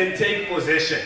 and take possession.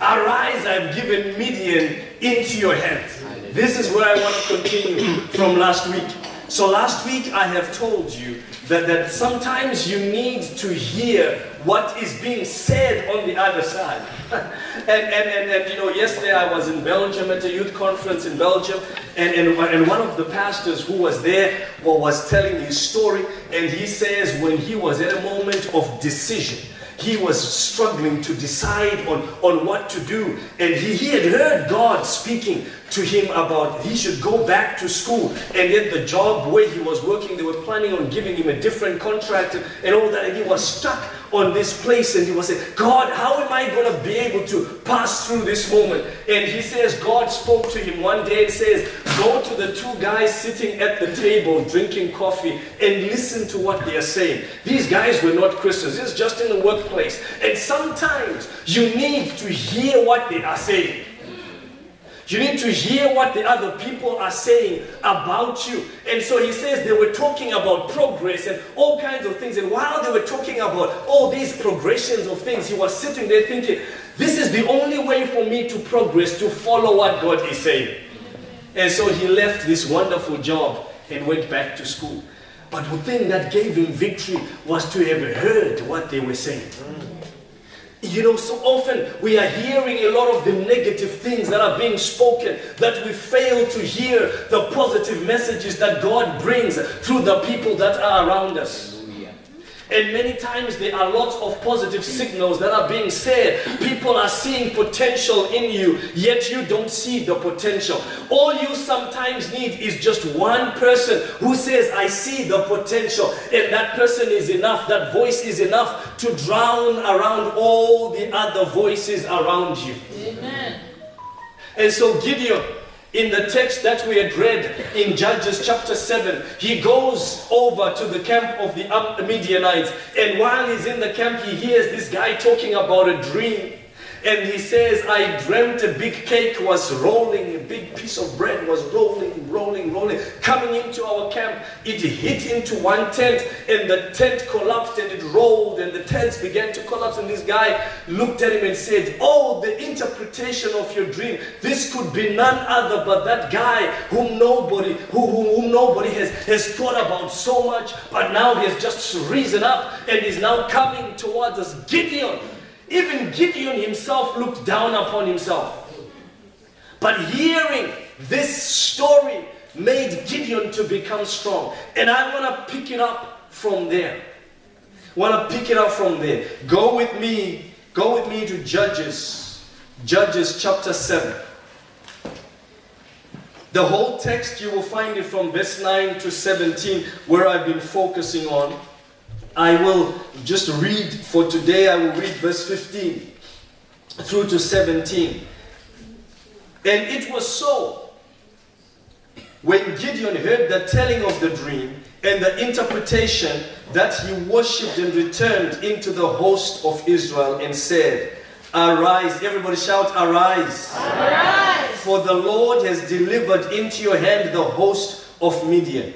Arise, I've given Midian into your hands. This is where I want to continue from last week. So last week I have told you that, that sometimes you need to hear what is being said on the other side. and, and, and, and, you know, yesterday I was in Belgium at a youth conference in Belgium, and, and, and one of the pastors who was there well, was telling his story, and he says when he was at a moment of decision, he was struggling to decide on, on what to do. And he, he had heard God speaking to him about he should go back to school. And yet the job where he was working, they were planning on giving him a different contract and all that. And he was stuck on this place and he was saying, God, how am I going to be able to pass through this moment? And he says, God spoke to him one day and says, go to the two guys sitting at the table drinking coffee and listen to what they are saying. These guys were not Christians. It's just in the workplace. And sometimes you need to hear what they are saying. You need to hear what the other people are saying about you. And so he says they were talking about progress and all kinds of things. And while they were talking about all these progressions of things, he was sitting there thinking, this is the only way for me to progress, to follow what God is saying. And so he left this wonderful job and went back to school. But the thing that gave him victory was to have heard what they were saying. You know, so often we are hearing a lot of the negative things that are being spoken, that we fail to hear the positive messages that God brings through the people that are around us. And many times there are lots of positive signals that are being said. People are seeing potential in you, yet you don't see the potential. All you sometimes need is just one person who says, I see the potential. And that person is enough, that voice is enough to drown around all the other voices around you. Amen. And so Gideon in the text that we had read in Judges chapter 7, he goes over to the camp of the Midianites. And while he's in the camp, he hears this guy talking about a dream. And he says, I dreamt a big cake was rolling, a big piece of bread was rolling, rolling, rolling, coming into our camp. It hit into one tent, and the tent collapsed and it rolled, and the tents began to collapse. And this guy looked at him and said, Oh, the interpretation of your dream. This could be none other but that guy whom nobody, who, whom nobody has, has thought about so much, but now he has just risen up and is now coming towards us. Gideon even Gideon himself looked down upon himself. But hearing this story made Gideon to become strong. And I want to pick it up from there. Want to pick it up from there. Go with me, go with me to Judges, Judges chapter 7. The whole text you will find it from verse 9 to 17 where I've been focusing on. I will just read for today, I will read verse 15 through to 17. And it was so when Gideon heard the telling of the dream and the interpretation that he worshipped and returned into the host of Israel and said, Arise, everybody shout, Arise. Arise. For the Lord has delivered into your hand the host of Midian.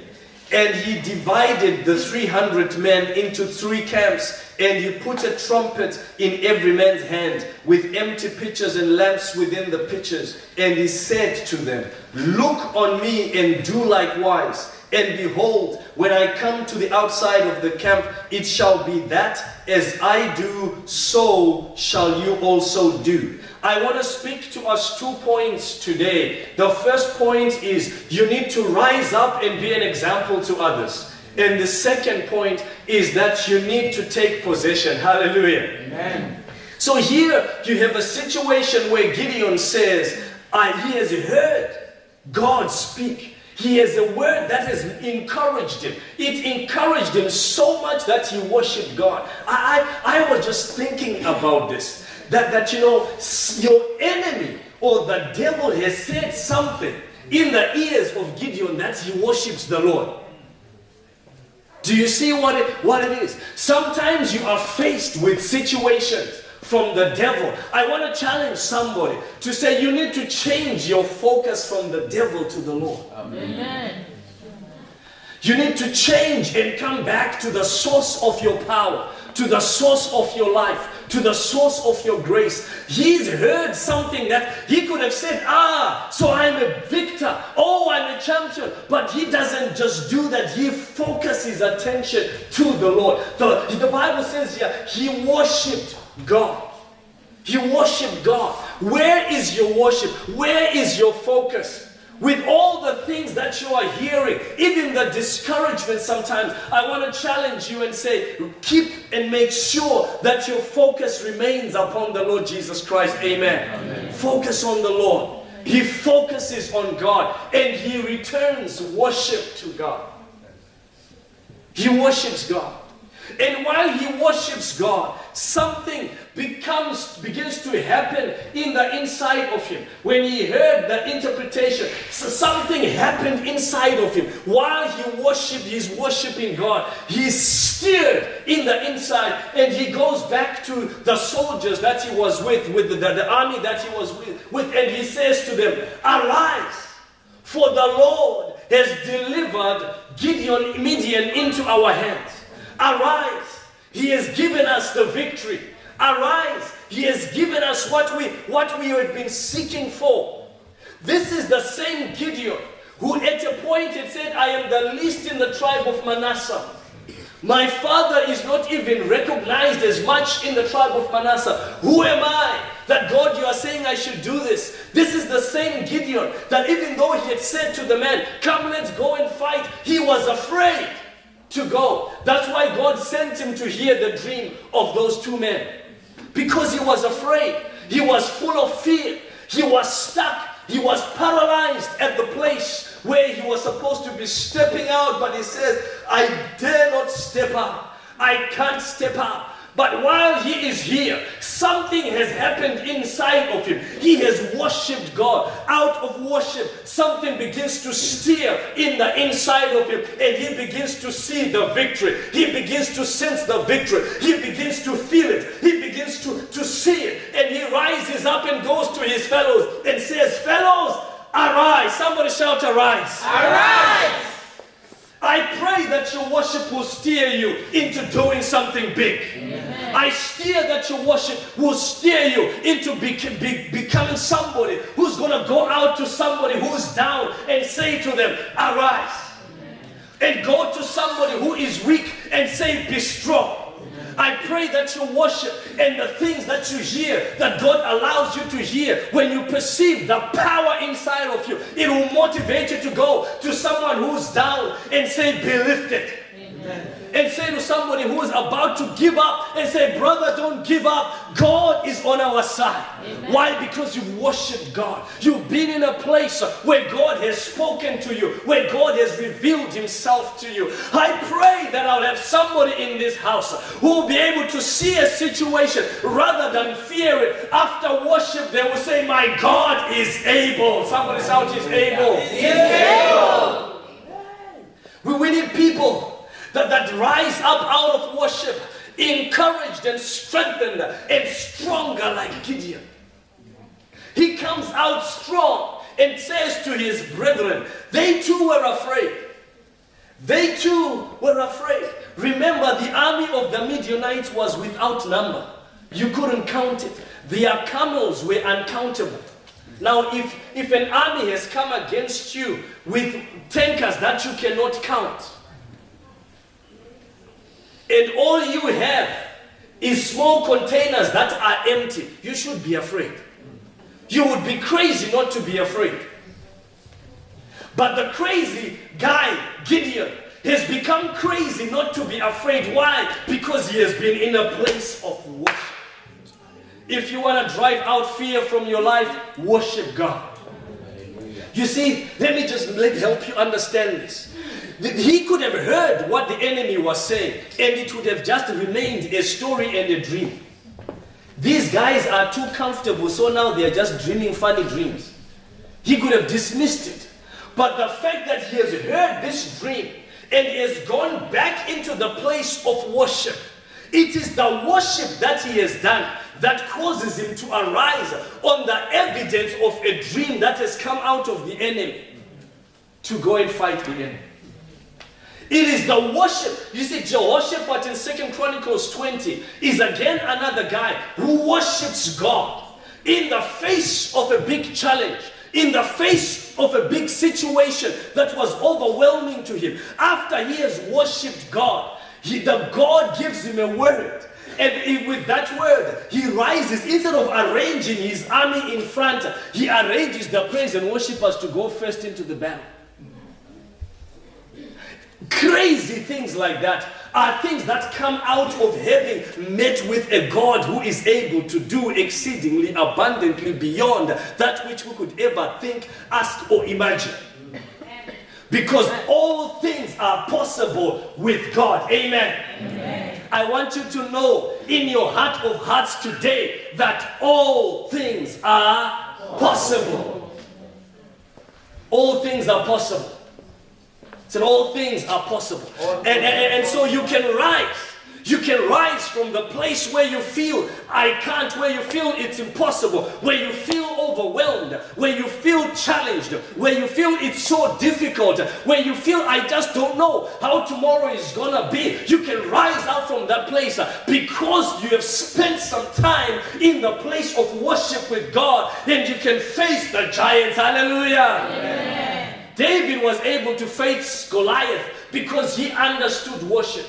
And he divided the 300 men into three camps, and he put a trumpet in every man's hand, with empty pitchers and lamps within the pitchers. And he said to them, Look on me and do likewise. And behold, when I come to the outside of the camp, it shall be that as I do, so shall you also do. I want to speak to us two points today. The first point is you need to rise up and be an example to others. And the second point is that you need to take possession. Hallelujah. Amen. So here you have a situation where Gideon says, I, he has heard God speak. He has a word that has encouraged him. It encouraged him so much that he worshiped God. I, I, I was just thinking about this that, that you know, your enemy or the devil has said something in the ears of Gideon that he worships the Lord. Do you see what it, what it is? Sometimes you are faced with situations from the devil. I want to challenge somebody to say you need to change your focus from the devil to the Lord. Amen. You need to change and come back to the source of your power to the source of your life, to the source of your grace. He's heard something that he could have said, Ah, so I'm a victor. Oh, I'm a champion. But he doesn't just do that, he focuses attention to the Lord. The, the Bible says here, he worshiped God. He worshiped God. Where is your worship? Where is your focus? with all the things that you are hearing, even the discouragement sometimes, I want to challenge you and say, keep and make sure that your focus remains upon the Lord Jesus Christ. Amen. Amen. Focus on the Lord. He focuses on God and he returns worship to God. He worships God. And while he worships God, something becomes begins to happen in the inside of him. When he heard the interpretation, so something happened inside of him. While he worshipped, he's worshiping God. He's stirred in the inside, and he goes back to the soldiers that he was with, with the, the, the army that he was with, with, and he says to them, Arise, for the Lord has delivered Gideon Midian into our hands. Arise. He has given us the victory. Arise. He has given us what we, what we have been seeking for. This is the same Gideon who at a point had said, I am the least in the tribe of Manasseh. My father is not even recognized as much in the tribe of Manasseh. Who am I that God you are saying I should do this? This is the same Gideon that even though he had said to the man, Come, let's go and fight, he was afraid to go. That's why God sent him to hear the dream of those two men. Because he was afraid. He was full of fear. He was stuck. He was paralyzed at the place where he was supposed to be stepping out. But he says, I dare not step up. I can't step up. But while he is here, something has happened inside of him. He has worshipped God. Out of worship, something begins to stir in the inside of him, and he begins to see the victory. He begins to sense the victory. He begins to feel it. He begins to, to see it. And he rises up and goes to his fellows and says, Fellows, arise. Somebody shout, Arise. Arise. I pray that your worship will steer you into doing something big. Amen. I steer that your worship will steer you into be, be, becoming somebody who's going to go out to somebody who's down and say to them, Arise. Amen. And go to somebody who is weak and say, Be strong. I pray that your worship and the things that you hear, that God allows you to hear, when you perceive the power inside of you, it will motivate you to go to someone who's down and say, Be lifted. And say to somebody who is about to give up and say, Brother, don't give up. God is on our side. Amen. Why? Because you've worshiped God. You've been in a place where God has spoken to you, where God has revealed Himself to you. I pray that I'll have somebody in this house who will be able to see a situation rather than fear it. After worship, they will say, My God is able. Somebody shout, He's able. He's able. We, we need people that, that rise up out of worship, encouraged and strengthened and stronger like Gideon. He comes out strong and says to his brethren, they too were afraid. They too were afraid. Remember, the army of the Midianites was without number. You couldn't count it. Their camels were uncountable. Now, if, if an army has come against you with tankers that you cannot count, and all you have is small containers that are empty, you should be afraid. You would be crazy not to be afraid. But the crazy guy, Gideon, has become crazy not to be afraid. Why? Because he has been in a place of worship. If you want to drive out fear from your life, worship God. You see, let me just let help you understand this. He could have heard what the enemy was saying, and it would have just remained a story and a dream. These guys are too comfortable, so now they are just dreaming funny dreams. He could have dismissed it. But the fact that he has heard this dream and has gone back into the place of worship, it is the worship that he has done that causes him to arise on the evidence of a dream that has come out of the enemy to go and fight the enemy. It is the worship. You see, Jehoshaphat in Second Chronicles 20 is again another guy who worships God in the face of a big challenge, in the face of a big situation that was overwhelming to him. After he has worshipped God, he, the God gives him a word. And with that word, he rises. Instead of arranging his army in front, he arranges the praise and worshippers to go first into the battle. Crazy things like that are things that come out of having met with a God who is able to do exceedingly abundantly beyond that which we could ever think, ask, or imagine. Because all things are possible with God. Amen. Amen. I want you to know in your heart of hearts today that all things are possible. All things are possible. Said all things are possible. And, and, and so you can rise. You can rise from the place where you feel I can't, where you feel it's impossible, where you feel overwhelmed, where you feel challenged, where you feel it's so difficult, where you feel I just don't know how tomorrow is gonna be. You can rise out from that place because you have spent some time in the place of worship with God then you can face the giants. Hallelujah. Amen. David was able to face Goliath because he understood worship.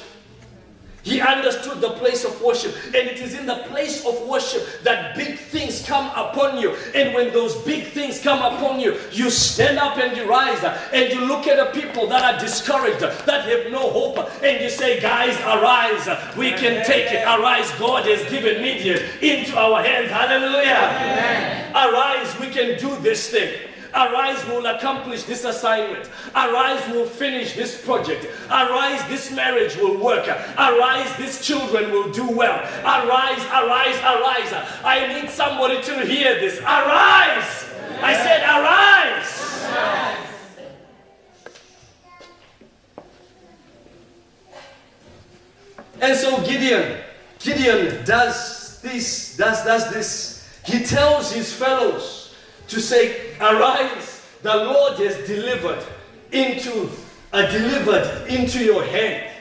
He understood the place of worship. And it is in the place of worship that big things come upon you. And when those big things come upon you, you stand up and you rise. And you look at the people that are discouraged, that have no hope. And you say, guys, arise. We can take it. Arise. God has given Midian into our hands. Hallelujah. Arise. We can do this thing. Arise, will accomplish this assignment. Arise, will finish this project. Arise, this marriage will work. Arise, these children will do well. Arise, arise, arise. I need somebody to hear this. Arise! I said, arise! And so Gideon, Gideon does this, does, does this. He tells his fellows, to say, Arise, the Lord has delivered into, uh, delivered into your hand.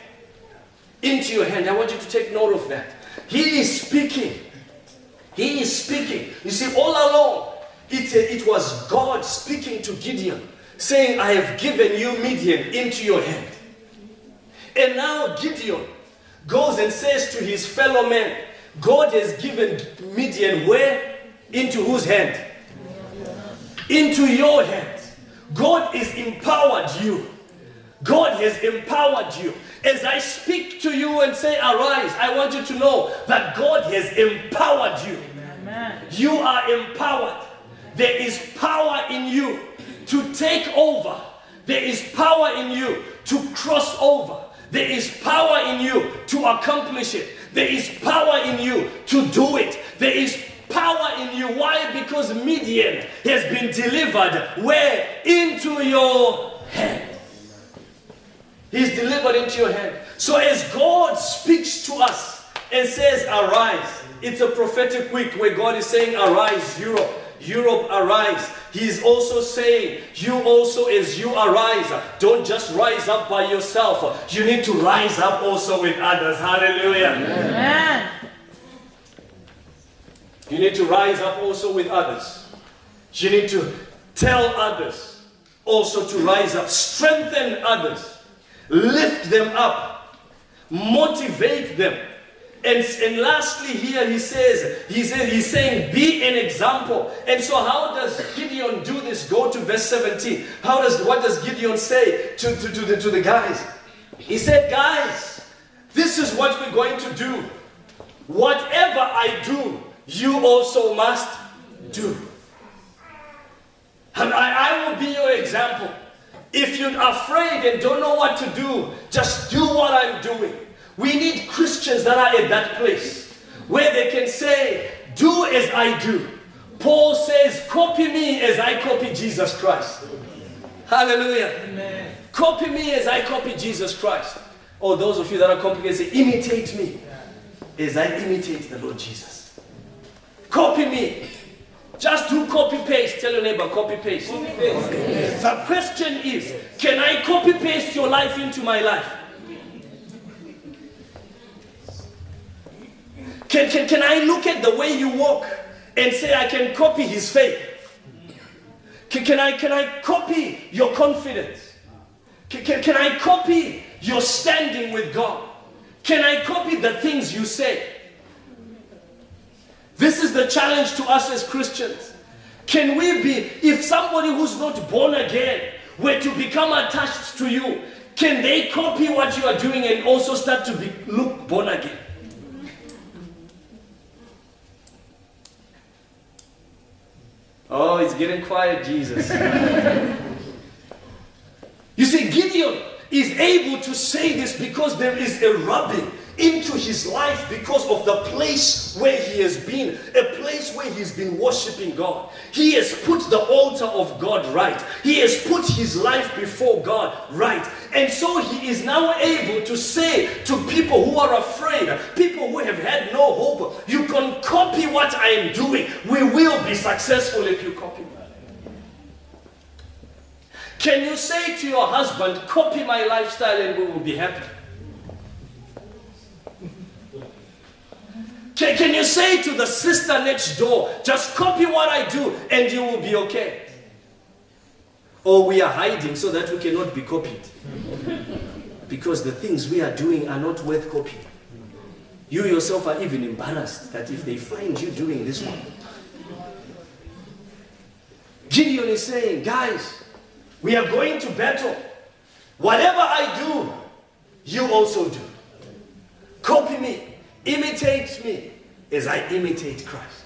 Into your hand. I want you to take note of that. He is speaking. He is speaking. You see, all along, it, uh, it was God speaking to Gideon, saying, I have given you Midian into your hand. And now Gideon goes and says to his fellow men, God has given Midian where? Into whose hand? Into your hands. God is empowered you. God has empowered you. As I speak to you and say, Arise, I want you to know that God has empowered you. Amen. You are empowered. There is power in you to take over, there is power in you to cross over, there is power in you to accomplish it, there is power in you to do it, there is power in you. Why? Because Midian has been delivered where? Into your hand. He's delivered into your hand. So as God speaks to us and says, arise, it's a prophetic week where God is saying, arise, Europe. Europe, arise. He's also saying, you also, as you arise, don't just rise up by yourself. You need to rise up also with others. Hallelujah. Amen. You need to rise up also with others. You need to tell others also to rise up, strengthen others, lift them up, motivate them. And, and lastly, here he says, he says, he's saying, be an example. And so, how does Gideon do this? Go to verse 17. How does what does Gideon say to, to, to, the, to the guys? He said, Guys, this is what we're going to do. Whatever I do, you also must do. And I, I will be your example. If you're afraid and don't know what to do, just do what I'm doing. We need Christians that are at that place where they can say, Do as I do. Paul says, Copy me as I copy Jesus Christ. Hallelujah. Amen. Copy me as I copy Jesus Christ. Or oh, those of you that are complicated say, Imitate me as I imitate the Lord Jesus. Copy me. Just do copy paste. Tell your neighbor, copy paste. Copy paste. The question is can I copy paste your life into my life? Can, can, can I look at the way you walk and say I can copy his faith? Can, can, I, can I copy your confidence? Can, can, can I copy your standing with God? Can I copy the things you say? This is the challenge to us as Christians. Can we be, if somebody who's not born again were to become attached to you, can they copy what you are doing and also start to be, look born again? Oh, it's getting quiet, Jesus. you see, Gideon is able to say this because there is a rubbing into his life because of the place where he has been, a place where he's been worshiping God. He has put the altar of God right. He has put his life before God right. And so he is now able to say to people who are afraid, people who have had no hope, you can copy what I am doing. We will be successful if you copy me. Can you say to your husband, copy my lifestyle and we will be happy? Can, can you say to the sister next door, just copy what I do and you will be okay? Or we are hiding so that we cannot be copied. because the things we are doing are not worth copying. You yourself are even embarrassed that if they find you doing this one. Gideon is saying, guys, we are going to battle. Whatever I do, you also do. Copy me, imitate me as I imitate Christ.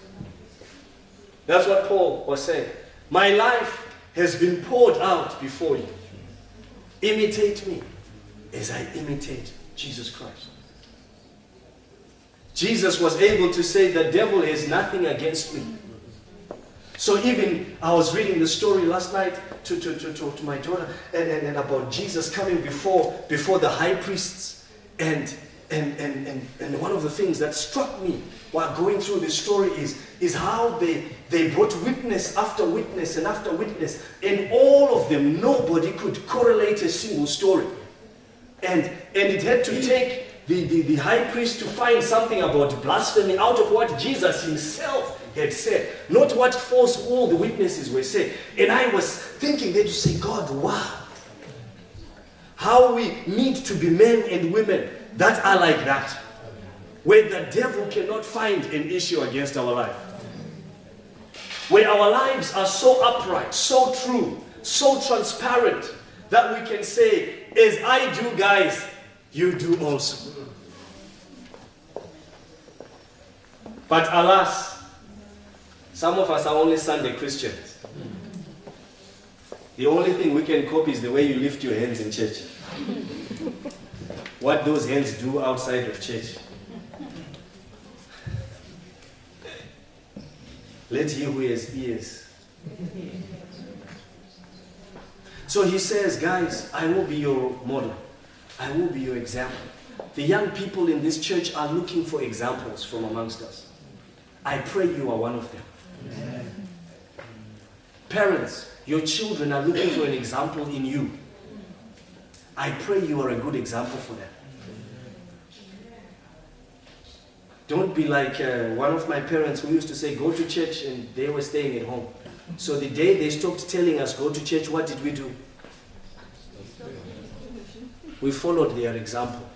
That's what Paul was saying. My life has been poured out before you. Imitate me as I imitate Jesus Christ. Jesus was able to say, The devil has nothing against me. So even I was reading the story last night to, to, to, to, to my daughter and, and, and, about Jesus coming before, before the high priests. And, and, and, and, and one of the things that struck me while going through this story is, is how they, they brought witness after witness and after witness. And all of them, nobody could correlate a single story. And, and it had to take the, the, the high priest to find something about blasphemy out of what Jesus himself had said, not what false all the witnesses were saying. And I was thinking that to say, God, wow. How we need to be men and women that are like that. Where the devil cannot find an issue against our life. Where our lives are so upright, so true, so transparent that we can say, as I do, guys, you do also. But alas, some of us are only Sunday Christians. The only thing we can copy is the way you lift your hands in church. What those hands do outside of church. Let he who has ears. So he says, guys, I will be your model. I will be your example. The young people in this church are looking for examples from amongst us. I pray you are one of them. Parents, your children are looking for an example in you. I pray you are a good example for them. Don't be like uh, one of my parents who used to say, go to church, and they were staying at home. So the day they stopped telling us, go to church, what did we do? We followed their example.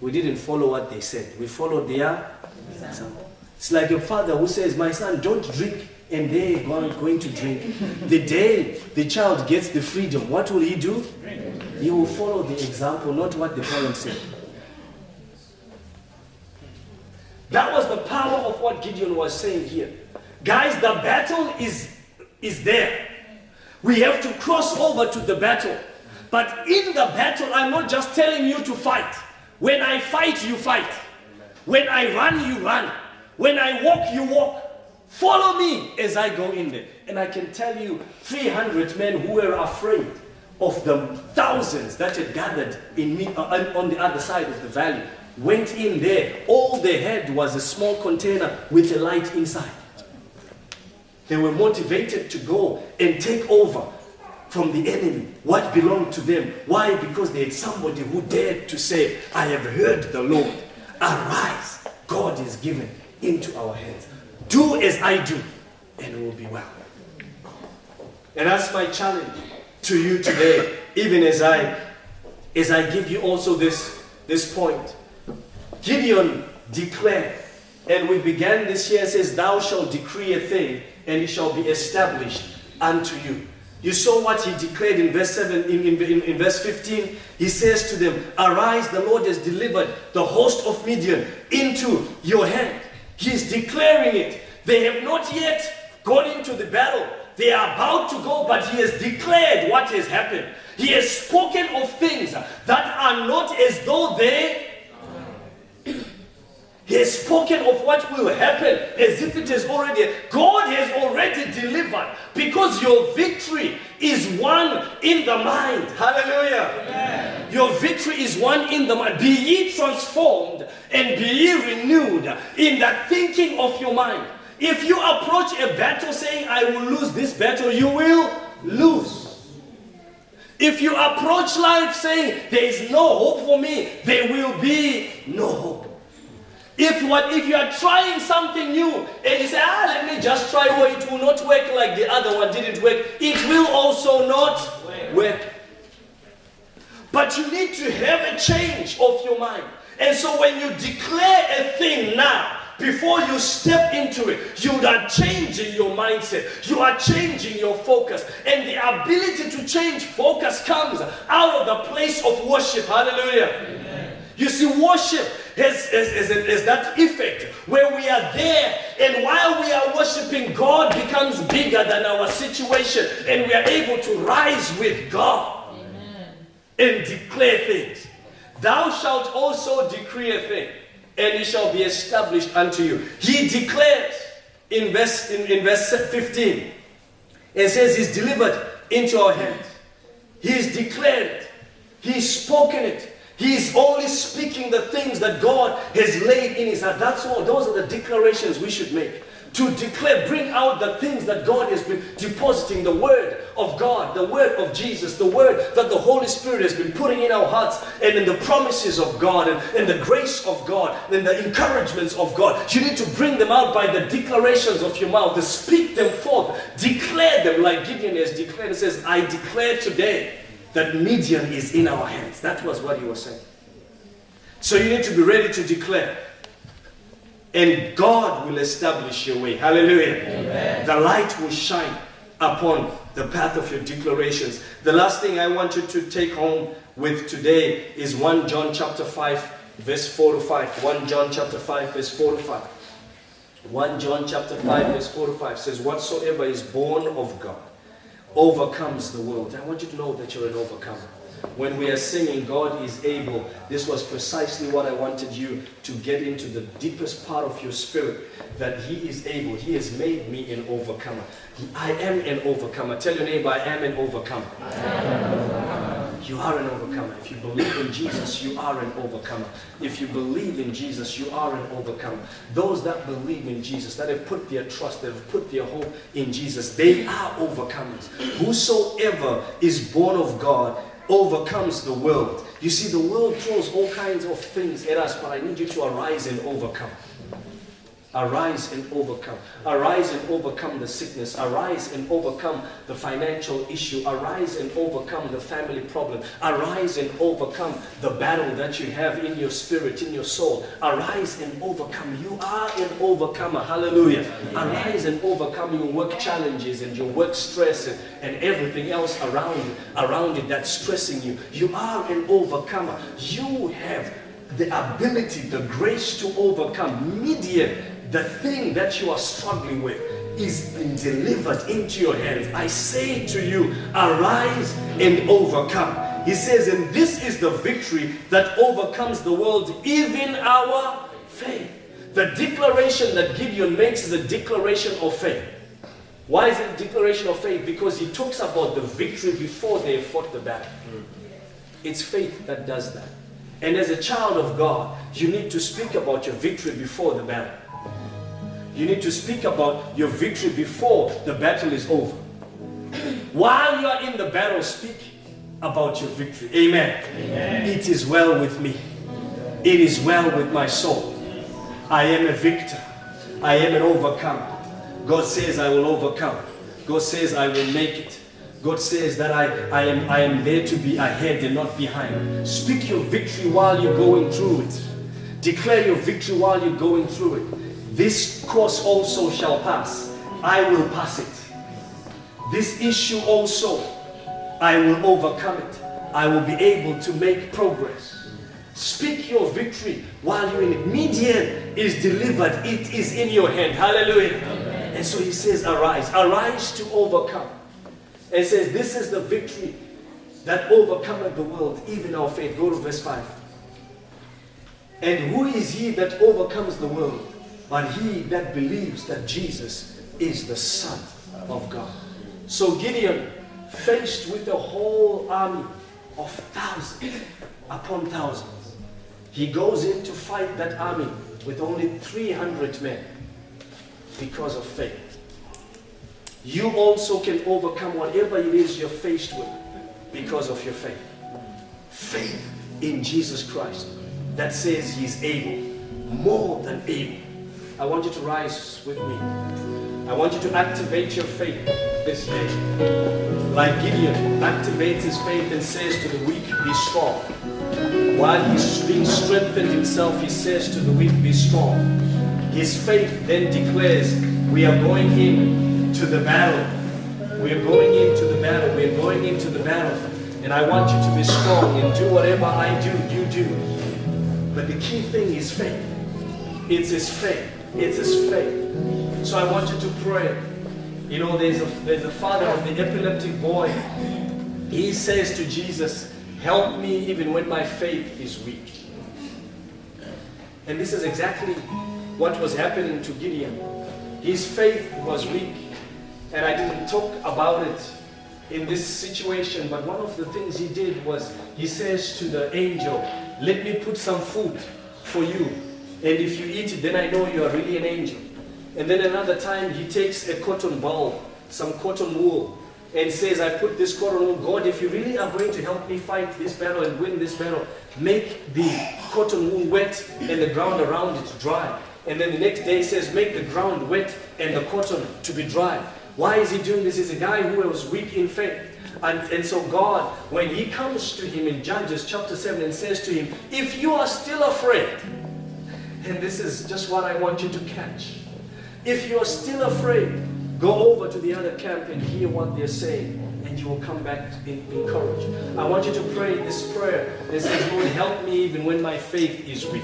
We didn't follow what they said. We followed their example. It's like a father who says, My son, don't drink, and they are going to drink. The day the child gets the freedom, what will he do? He will follow the example, not what the parents said. That was the power of what Gideon was saying here. Guys, the battle is, is there. We have to cross over to the battle. But in the battle, I'm not just telling you to fight. When I fight, you fight. When I run, you run. When I walk, you walk. Follow me as I go in there. And I can tell you 300 men who were afraid of the thousands that had gathered in me, uh, on the other side of the valley went in there. All they had was a small container with a light inside. They were motivated to go and take over from the enemy what belonged to them. Why? Because they had somebody who dared to say, I have heard the Lord. Arise. God is given into our hands. Do as I do, and it will be well. And that's my challenge to you today, even as I as I give you also this, this point. Gideon declared, and we began this year, says, Thou shalt decree a thing, and it shall be established unto you. You saw what he declared in verse 7, in, in, in, verse 15. He says to them, Arise, the Lord has delivered the host of Midian into your hand. He is declaring it. They have not yet gone into the battle. They are about to go, but he has declared what has happened. He has spoken of things that are not as though they. He has spoken of what will happen as if it is already. God has already delivered because your victory is won in the mind. Hallelujah. Amen. Your victory is won in the mind. Be ye transformed and be ye renewed in the thinking of your mind. If you approach a battle saying, I will lose this battle, you will lose. If you approach life saying, there is no hope for me, there will be no hope. If what if you are trying something new and you say, ah, let me just try, or it will not work like the other one didn't work, it will also not work. But you need to have a change of your mind. And so when you declare a thing now, before you step into it, you are changing your mindset. You are changing your focus. And the ability to change focus comes out of the place of worship. Hallelujah. Amen. You see, worship has, has, has, has, that effect where we are there, and while we are worshiping, God becomes bigger than our situation, and we are able to rise with God Amen. and declare things. Thou shalt also decree a thing and it shall be established unto you. He declares in verse, in, in verse 15, and says, He's delivered into our hands. He's declared it. He's spoken it. He's only speaking the things that God has laid in his heart. That's all. Those are the declarations we should make to declare, bring out the things that God has been depositing, the word of God, the word of Jesus, the word that the Holy Spirit has been putting in our hearts, and in the promises of God, and, and the grace of God, and the encouragements of God. You need to bring them out by the declarations of your mouth, to speak them forth, declare them like Gideon has declared. It says, I declare today that Midian is in our hands. That was what he was saying. So you need to be ready to declare and God will establish your way. Hallelujah. Amen. The light will shine upon the path of your declarations. The last thing I want you to take home with today is 1 John chapter 5 verse 4 to 5. 1 John chapter 5 verse 4 to 5. 1 John chapter 5 verse 4 to 5 says whatsoever is born of God overcomes the world. I want you to know that you're an overcomer when we are singing, God is able, this was precisely what I wanted you to get into the deepest part of your spirit that He is able. He has made me an overcomer. I am an overcomer. Tell your neighbor, I am an overcomer. You are an overcomer. If you believe in Jesus, you are an overcomer. If you believe in Jesus, you are an overcomer. Those that believe in Jesus, that have put their trust, that have put their hope in Jesus, they are overcomers. Whosoever is born of God overcomes the world. You see, the world throws all kinds of things at us, but I need you to arise and overcome. Arise and overcome. Arise and overcome the sickness. Arise and overcome the financial issue. Arise and overcome the family problem. Arise and overcome the battle that you have in your spirit, in your soul. Arise and overcome. You are an overcomer. Hallelujah. Arise and overcome your work challenges and your work stress and, and everything else around, around it that's stressing you. You are an overcomer. You have the ability, the grace to overcome. Midian the thing that you are struggling with is delivered into your hands. I say to you, arise and overcome. He says, and this is the victory that overcomes the world, even our faith. The declaration that Gideon makes is a declaration of faith. Why is it a declaration of faith? Because he talks about the victory before they fought the battle. It's faith that does that. And as a child of God, you need to speak about your victory before the battle. You need to speak about your victory before the battle is over. While you are in the battle, speak about your victory. Amen. Amen. It is well with me. It is well with my soul. I am a victor. I am an overcomer. God says I will overcome. God says I will make it. God says that I, I, am, I am there to be ahead and not behind. Speak your victory while you're going through it. Declare your victory while you're going through it. This cross also shall pass. I will pass it. This issue also, I will overcome it. I will be able to make progress. Speak your victory while you're in it. Midian is delivered. It is in your hand. Hallelujah. Amen. And so he says, arise. Arise to overcome. And says, this is the victory that overcometh the world, even our faith. Go to verse 5. And who is he that overcomes the world? But he that believes that Jesus is the Son of God. So Gideon, faced with a whole army of thousands upon thousands, he goes in to fight that army with only 300 men because of faith. You also can overcome whatever it is you're faced with because of your faith. Faith in Jesus Christ that says He's able, more than able. I want you to rise with me. I want you to activate your faith this day. Like Gideon activates his faith and says to the weak, be strong. While he's being strengthened himself, he says to the weak, be strong. His faith then declares, we are going in to the battle. We are going into the battle. We are going into the battle. And I want you to be strong and do whatever I do, you do. But the key thing is faith. It's his faith. It's his faith. So I want you to pray. You know, there's a, there's a father of the epileptic boy. He says to Jesus, help me even when my faith is weak. And this is exactly what was happening to Gideon. His faith was weak. And I didn't talk about it in this situation, but one of the things he did was he says to the angel, Let me put some food for you. And if you eat it, then I know you are really an angel. And then another time he takes a cotton ball, some cotton wool, and says, I put this cotton wool, God, if you really are going to help me fight this battle and win this battle, make the cotton wool wet and the ground around it dry. And then the next day he says, make the ground wet and the cotton to be dry. Why is he doing this? He's a guy who was weak in faith. And, and so God, when he comes to him in Judges chapter 7 and says to him, if you are still afraid, and this is just what I want you to catch. If you are still afraid, go over to the other camp and hear what they're saying and you will come back in encouraged. I want you to pray this prayer that says, Lord, help me even when my faith is weak.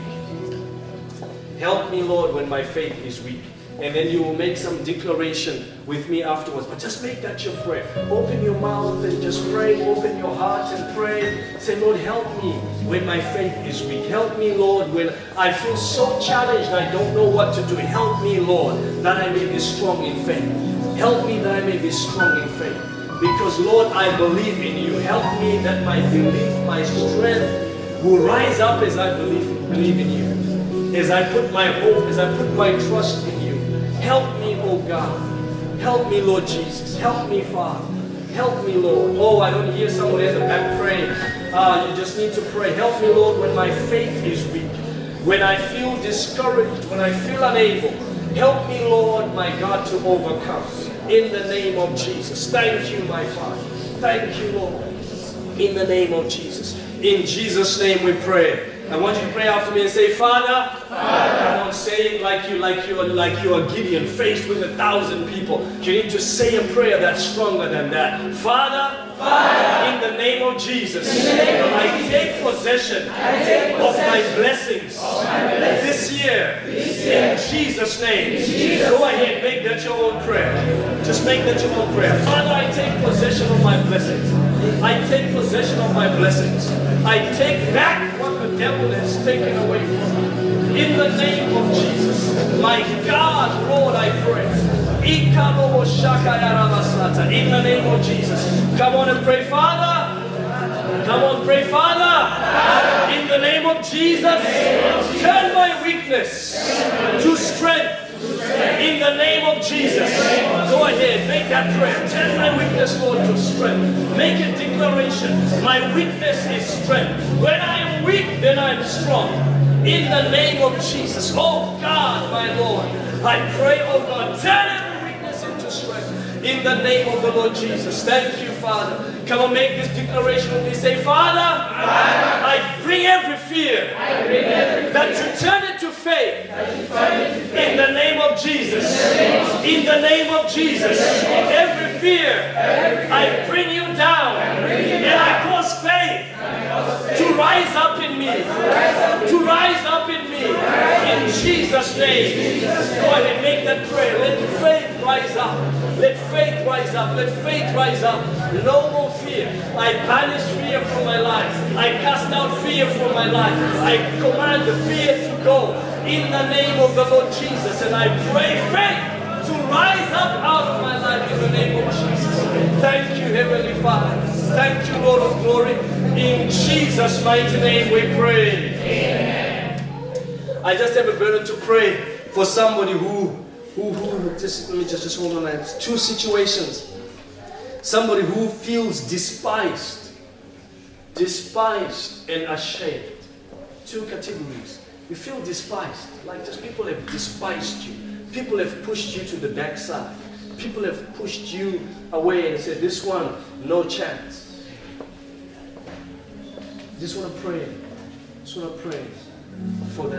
Help me, Lord, when my faith is weak and then you will make some declaration with me afterwards. But just make that your prayer. Open your mouth and just pray. Open your heart and pray. Say, Lord, help me when my faith is weak. Help me, Lord, when I feel so challenged I don't know what to do. Help me, Lord, that I may be strong in faith. Help me that I may be strong in faith. Because, Lord, I believe in you. Help me that my belief, my strength will rise up as I believe, believe in you. As I put my hope, as I put my trust in. Help me, oh God. Help me, Lord Jesus. Help me, Father. Help me, Lord. Oh, I don't hear at the back praying. Ah, you just need to pray. Help me, Lord, when my faith is weak. When I feel discouraged, when I feel unable. Help me, Lord, my God, to overcome. In the name of Jesus. Thank you, my Father. Thank you, Lord. In the name of Jesus. In Jesus' name we pray. I want you to pray after me and say, Father, Father. on, say it like you, like you, like you are Gideon, faced with a thousand people. You need to say a prayer that's stronger than that. Father, Father. in the name of Jesus, name I, take possession I take of my blessings, of my blessings. This, year, this year. In Jesus' name. Jesus. Go ahead, make that your own prayer. Just make that your own prayer. Father, I take possession of my blessings. I take possession of my blessings. I take back the devil has taken away from me. In the name of Jesus, my God, Lord, I pray. In the name of Jesus. Come on and pray, Father. Come on, pray, Father. In the name of Jesus, turn my weakness to strength. In the name of Jesus. Go ahead, make that prayer. Turn my weakness, Lord, to strength. Make a declaration. My weakness is strength. When I weak, then I am strong. In the name of Jesus. Oh God, my Lord. I pray, oh God, turn every weakness into strength. In the name of the Lord Jesus. Thank you, Father. Come on, make this declaration with me. Say, Father, I bring every fear that you turn it to faith. In the name of Jesus. In the name of Jesus. Every fear, I bring you down. And I to rise up in me. To rise up in me. In Jesus' name. Go ahead, make that prayer. Let faith rise up. Let faith rise up. Let faith rise up. No more fear. I banish fear from my life. I cast out fear from my life. I command the fear to go in the name of the Lord Jesus. And I pray faith to rise up out of my life in the name of Jesus. Thank you, Heavenly Father. Thank you, Lord of glory. In Jesus' mighty name we pray. I just have a burden to pray for somebody who, who, who, just, let me just, just hold on. Two situations. Somebody who feels despised, despised and ashamed. Two categories. You feel despised, like just people have despised you. People have pushed you to the backside. People have pushed you away and said, This one, no chance. Just want to pray. Just want to pray for that